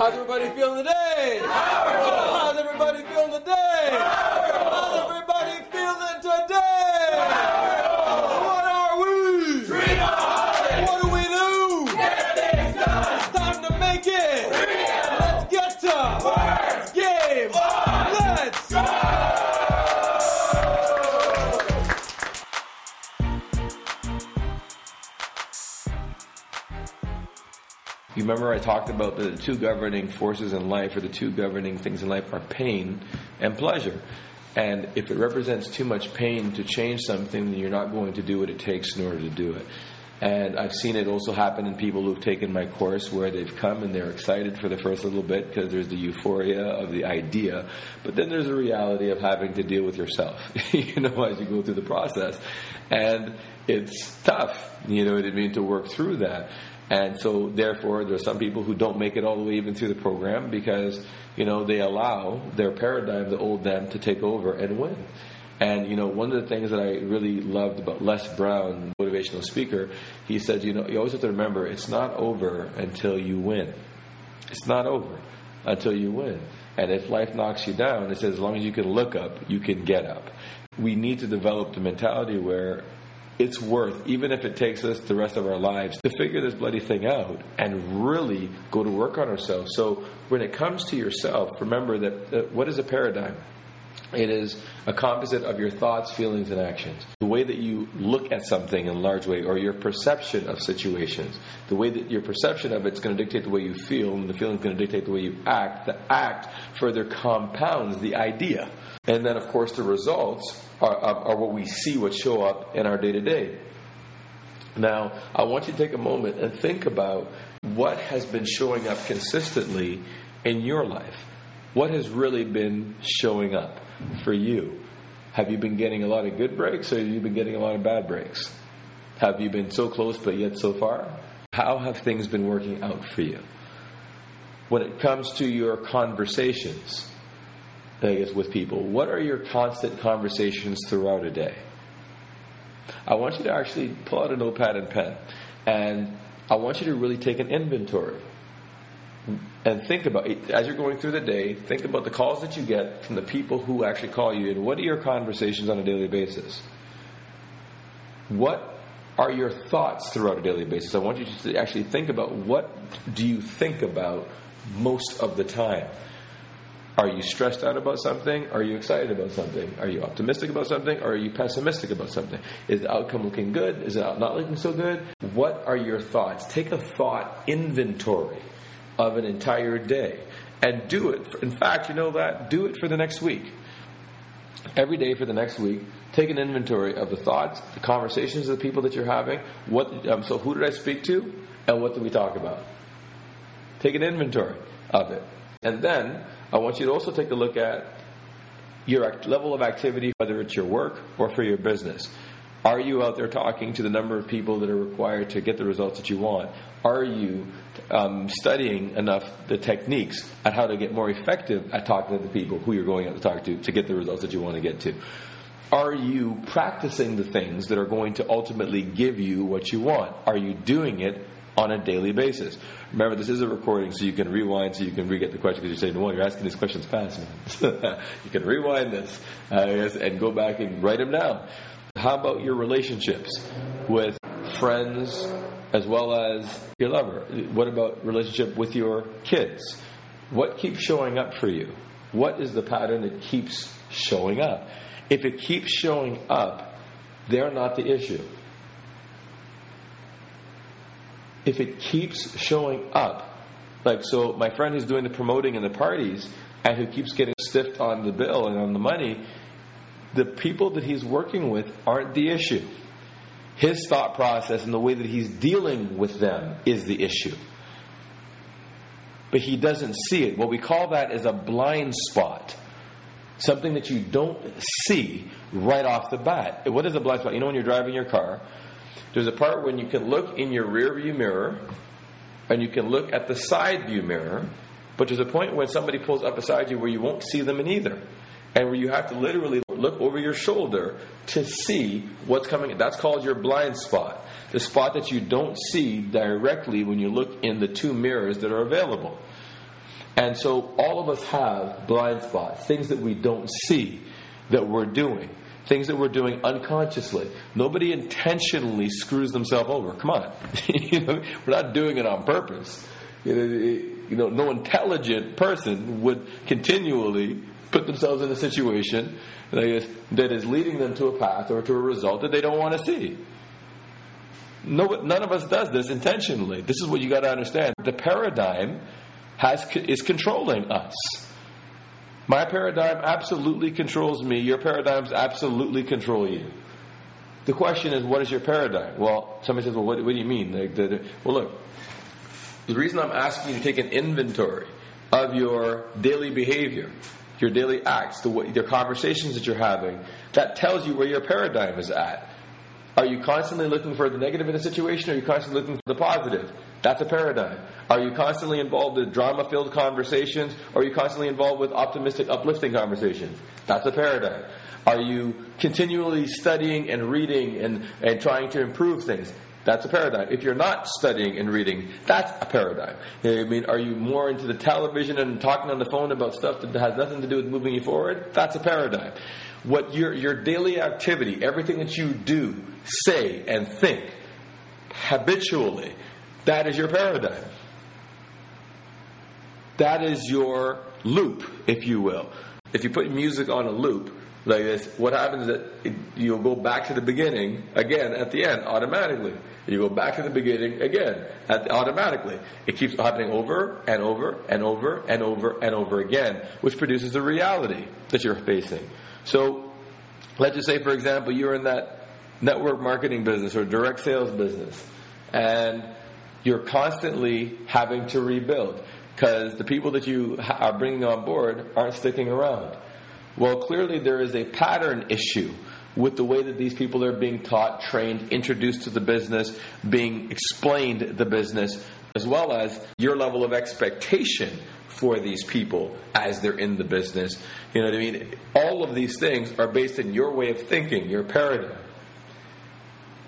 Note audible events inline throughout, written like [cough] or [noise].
How's everybody feeling today? Powerful. How's everybody feeling today? How's You remember I talked about the two governing forces in life, or the two governing things in life are pain and pleasure. And if it represents too much pain to change something, then you're not going to do what it takes in order to do it. And I've seen it also happen in people who've taken my course where they've come and they're excited for the first little bit because there's the euphoria of the idea, but then there's the reality of having to deal with yourself, [laughs] you know, as you go through the process. And it's tough, you know what I mean, to work through that. And so, therefore, there are some people who don't make it all the way even through the program because, you know, they allow their paradigm, the old them, to take over and win. And, you know, one of the things that I really loved about Les Brown, motivational speaker, he said, you know, you always have to remember it's not over until you win. It's not over until you win. And if life knocks you down, it says as long as you can look up, you can get up. We need to develop the mentality where it's worth, even if it takes us the rest of our lives, to figure this bloody thing out and really go to work on ourselves. So when it comes to yourself, remember that, that what is a paradigm? It is a composite of your thoughts, feelings, and actions. The way that you look at something in a large way, or your perception of situations. The way that your perception of it's going to dictate the way you feel, and the feeling is going to dictate the way you act. The act further compounds the idea. And then, of course, the results are, are what we see, what show up in our day to day. Now, I want you to take a moment and think about what has been showing up consistently in your life. What has really been showing up for you? Have you been getting a lot of good breaks or have you been getting a lot of bad breaks? Have you been so close but yet so far? How have things been working out for you? When it comes to your conversations, I guess, with people, what are your constant conversations throughout a day? I want you to actually pull out a notepad and pen, and I want you to really take an inventory and think about as you're going through the day think about the calls that you get from the people who actually call you and what are your conversations on a daily basis what are your thoughts throughout a daily basis i want you to actually think about what do you think about most of the time are you stressed out about something? Are you excited about something? Are you optimistic about something? Or are you pessimistic about something? Is the outcome looking good? Is it not looking so good? What are your thoughts? Take a thought inventory of an entire day and do it. In fact, you know that? Do it for the next week. Every day for the next week, take an inventory of the thoughts, the conversations of the people that you're having. What? Um, so, who did I speak to, and what did we talk about? Take an inventory of it, and then I want you to also take a look at your level of activity, whether it's your work or for your business. Are you out there talking to the number of people that are required to get the results that you want? Are you um, studying enough the techniques at how to get more effective at talking to the people who you're going out to talk to to get the results that you want to get to? Are you practicing the things that are going to ultimately give you what you want? Are you doing it on a daily basis? Remember, this is a recording, so you can rewind, so you can re-get the question because you're saying, "Well, you're asking these questions fast, man." [laughs] you can rewind this uh, and go back and write them down. How about your relationships with friends as well as your lover? What about relationship with your kids? What keeps showing up for you? What is the pattern that keeps showing up? If it keeps showing up, they're not the issue. if it keeps showing up, like so, my friend who's doing the promoting and the parties, and who keeps getting stiffed on the bill and on the money, the people that he's working with aren't the issue. His thought process and the way that he's dealing with them is the issue. But he doesn't see it. What we call that is a blind spot. Something that you don't see right off the bat. What is a blind spot? You know, when you're driving your car, there's a part when you can look in your rear view mirror and you can look at the side view mirror, but there's a point when somebody pulls up beside you where you won't see them in either. And where you have to literally look over your shoulder to see what's coming. That's called your blind spot. The spot that you don't see directly when you look in the two mirrors that are available. And so all of us have blind spots, things that we don't see that we're doing, things that we're doing unconsciously. Nobody intentionally screws themselves over. Come on. [laughs] we're not doing it on purpose. You know, no intelligent person would continually put themselves in a situation that is, leading them to a path or to a result that they don't want to see. No, none of us does this intentionally. This is what you got to understand. The paradigm has, is controlling us. My paradigm absolutely controls me. Your paradigms absolutely control you. The question is, what is your paradigm? Well, somebody says, well, what, what do you mean? Well, look, the reason I'm asking you to take an inventory of your daily behavior, your daily acts, the, your conversations that you're having, that tells you where your paradigm is at. Are you constantly looking for the negative in a situation or are you constantly looking for the positive? That's a paradigm. Are you constantly involved in drama filled conversations or are you constantly involved with optimistic, uplifting conversations? That's a paradigm. Are you continually studying and reading and, and trying to improve things? That's a paradigm. If you're not studying and reading, that's a paradigm. I mean, are you more into the television and talking on the phone about stuff that has nothing to do with moving you forward? That's a paradigm. What your, your daily activity, everything that you do, say, and think habitually, that is your paradigm. That is your loop, if you will. If you put music on a loop like this, what happens is that you'll go back to the beginning again at the end automatically. You go back to the beginning again the, automatically. It keeps happening over and over and over and over and over again, which produces the reality that you're facing. So, let's just say, for example, you're in that network marketing business or direct sales business, and you're constantly having to rebuild because the people that you are bringing on board aren't sticking around. Well, clearly there is a pattern issue with the way that these people are being taught, trained, introduced to the business, being explained the business, as well as your level of expectation for these people as they're in the business. You know what I mean? All of these things are based in your way of thinking, your paradigm.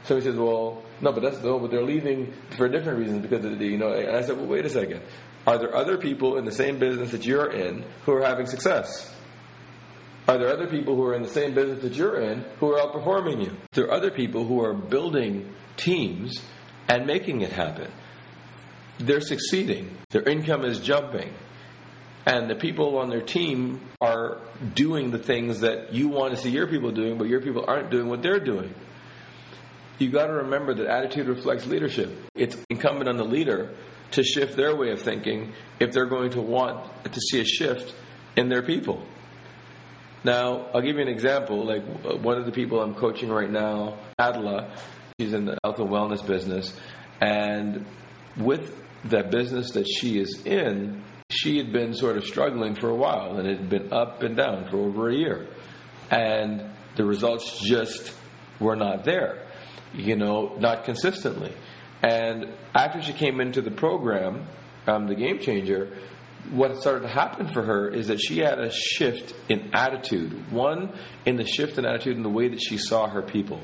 So he says, "Well, no, but that's no, but they're leaving for different reasons because of the, you know." And I said, "Well, wait a second. Are there other people in the same business that you're in who are having success?" Are there other people who are in the same business that you're in who are outperforming you? There are other people who are building teams and making it happen. They're succeeding. Their income is jumping. And the people on their team are doing the things that you want to see your people doing, but your people aren't doing what they're doing. You've got to remember that attitude reflects leadership. It's incumbent on the leader to shift their way of thinking if they're going to want to see a shift in their people. Now, I'll give you an example. Like uh, one of the people I'm coaching right now, Adela, she's in the health and wellness business, and with the business that she is in, she had been sort of struggling for a while, and it had been up and down for over a year, and the results just were not there. You know, not consistently. And after she came into the program, um, the game changer, what started to happen for her is that she had a shift in attitude. One, in the shift in attitude in the way that she saw her people.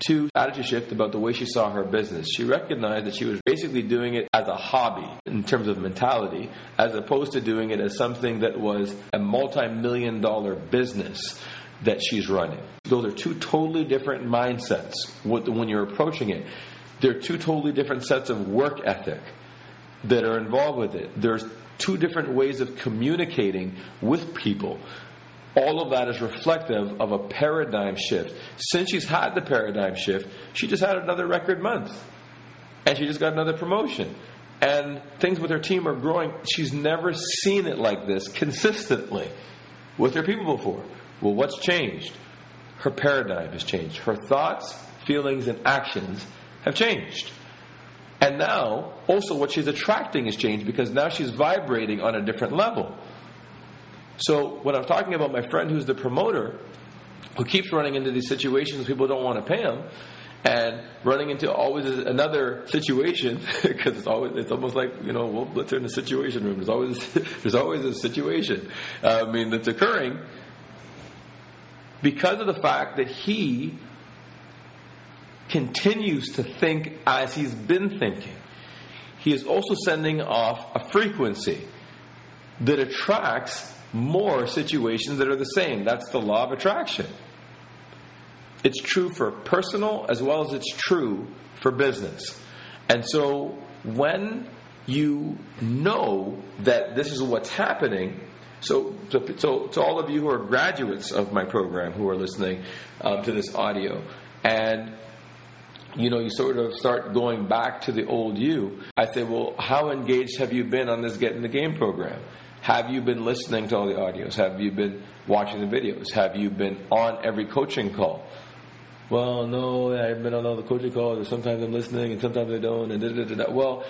Two, attitude shift about the way she saw her business. She recognized that she was basically doing it as a hobby in terms of mentality, as opposed to doing it as something that was a multi million dollar business that she's running. Those are two totally different mindsets when you're approaching it. They're two totally different sets of work ethic that are involved with it. There's two different ways of communicating with people. All of that is reflective of a paradigm shift. Since she's had the paradigm shift, she just had another record month. And she just got another promotion. And things with her team are growing. She's never seen it like this consistently with her people before. Well, what's changed? Her paradigm has changed. Her thoughts, feelings, and actions have changed. And now, also what she's attracting has changed because now she's vibrating on a different level. So, when I'm talking about my friend who's the promoter, who keeps running into these situations people don't want to pay him, and running into always another situation [laughs] because it's always it's almost like you know well let's in the situation room. There's always [laughs] there's always a situation. Uh, I mean that's occurring because of the fact that he continues to think as he's been thinking. He is also sending off a frequency. that attracts more situations that are the same. That's the law of attraction. It's true for personal as well as it's true for business. And so when you know that this is what's happening, so, to all of you who are graduates of my program who are listening um, to this audio, and you know, you sort of start going back to the old you. I say, well, how engaged have you been on this Get in the Game program? Have you been listening to all the audios? Have you been watching the videos? Have you been on every coaching call? Well, no, I've been on all the coaching calls, and sometimes I'm listening, and sometimes I don't, and da da da da. Well,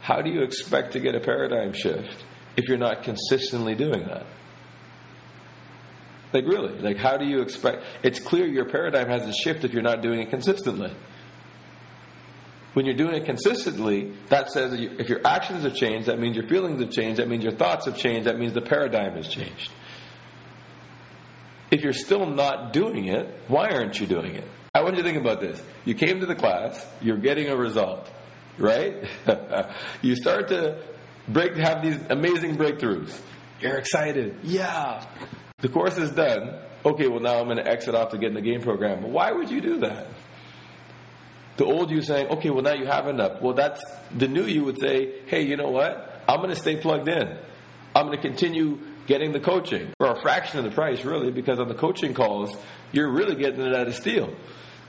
how do you expect to get a paradigm shift if you're not consistently doing that? Like, really? Like, how do you expect? It's clear your paradigm has a shift if you're not doing it consistently. When you're doing it consistently, that says that if your actions have changed, that means your feelings have changed, that means your thoughts have changed, that means the paradigm has changed. If you're still not doing it, why aren't you doing it? I want you to think about this. You came to the class, you're getting a result, right? [laughs] you start to break, have these amazing breakthroughs. You're excited. Yeah. The course is done. Okay, well now I'm going to exit off to get in the game program. Why would you do that? The old you saying, okay, well now you have enough. Well, that's the new you would say, hey, you know what? I'm going to stay plugged in. I'm going to continue getting the coaching for a fraction of the price, really, because on the coaching calls, you're really getting it at a steal.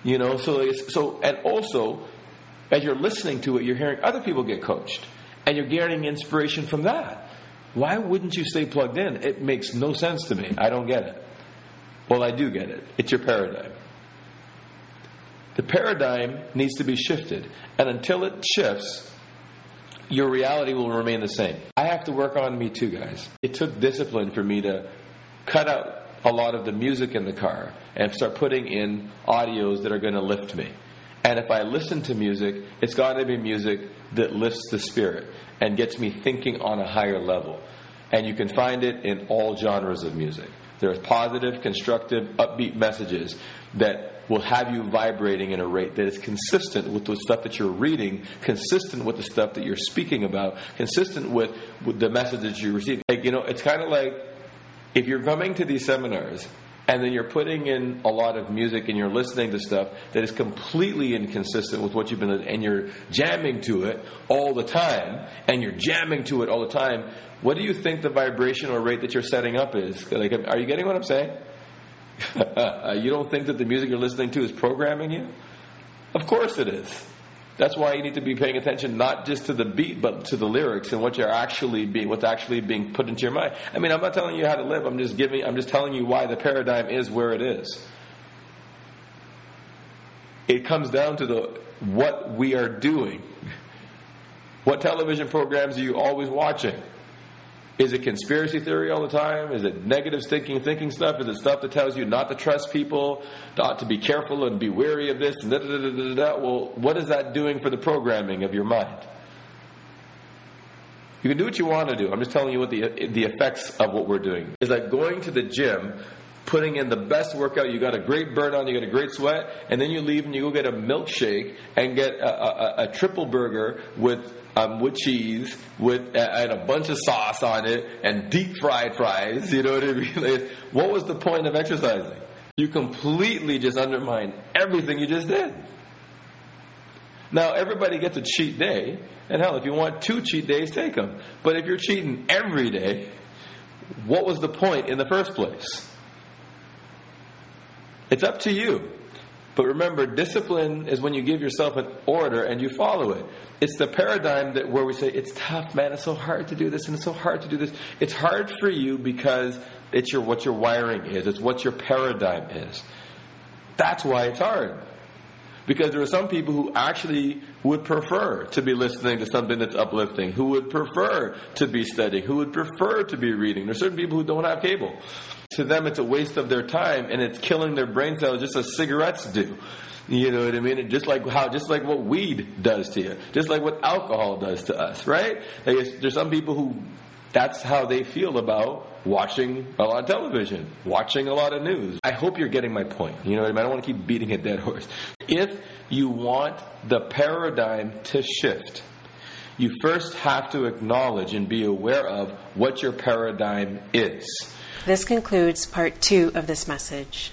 You know, so so and also as you're listening to it, you're hearing other people get coached, and you're getting inspiration from that. Why wouldn't you stay plugged in? It makes no sense to me. I don't get it. Well, I do get it. It's your paradigm. The paradigm needs to be shifted. And until it shifts, your reality will remain the same. I have to work on me too, guys. It took discipline for me to cut out a lot of the music in the car and start putting in audios that are going to lift me. And if I listen to music, it's got to be music that lifts the spirit and gets me thinking on a higher level. And you can find it in all genres of music. There's positive, constructive, upbeat messages that will have you vibrating in a rate that is consistent with the stuff that you're reading, consistent with the stuff that you're speaking about, consistent with, with the message that you receive. Like, you know, it's kind of like if you're coming to these seminars and then you're putting in a lot of music and you're listening to stuff that is completely inconsistent with what you've been and you're jamming to it all the time and you're jamming to it all the time what do you think the vibrational rate that you're setting up is like are you getting what i'm saying [laughs] you don't think that the music you're listening to is programming you? Of course it is. That's why you need to be paying attention not just to the beat, but to the lyrics and what you're actually being, what's actually being put into your mind. I mean, I'm not telling you how to live. I'm just giving, I'm just telling you why the paradigm is where it is. It comes down to the what we are doing. What television programs are you always watching? Is it conspiracy theory all the time? Is it negative thinking, thinking stuff? Is it stuff that tells you not to trust people, not to be careful and be wary of this? And da, da, da, da, da, Well, what is that doing for the programming of your mind? You can do what you want to do. I'm just telling you what the the effects of what we're doing is like going to the gym, putting in the best workout. You got a great burnout, you got a great sweat, and then you leave and you go get a milkshake and get a, a, a triple burger with um, with cheese, with uh, and a bunch of sauce on it, and deep fried fries. You know what I mean? [laughs] what was the point of exercising? You completely just undermine everything you just did. Now everybody gets a cheat day, and hell, if you want two cheat days, take them. But if you're cheating every day, what was the point in the first place? It's up to you. But remember, discipline is when you give yourself an order and you follow it. It's the paradigm that where we say it's tough, man. It's so hard to do this, and it's so hard to do this. It's hard for you because it's your what your wiring is. It's what your paradigm is. That's why it's hard. Because there are some people who actually would prefer to be listening to something that's uplifting, who would prefer to be studying, who would prefer to be reading. There are certain people who don't have cable. To them, it's a waste of their time and it's killing their brain cells just as cigarettes do. You know what I mean? Just like how, just like what weed does to you, just like what alcohol does to us, right? There's some people who that's how they feel about watching a lot of television, watching a lot of news. I hope you're getting my point. You know what I mean? I don't want to keep beating a dead horse. If you want the paradigm to shift, you first have to acknowledge and be aware of what your paradigm is. This concludes part two of this message.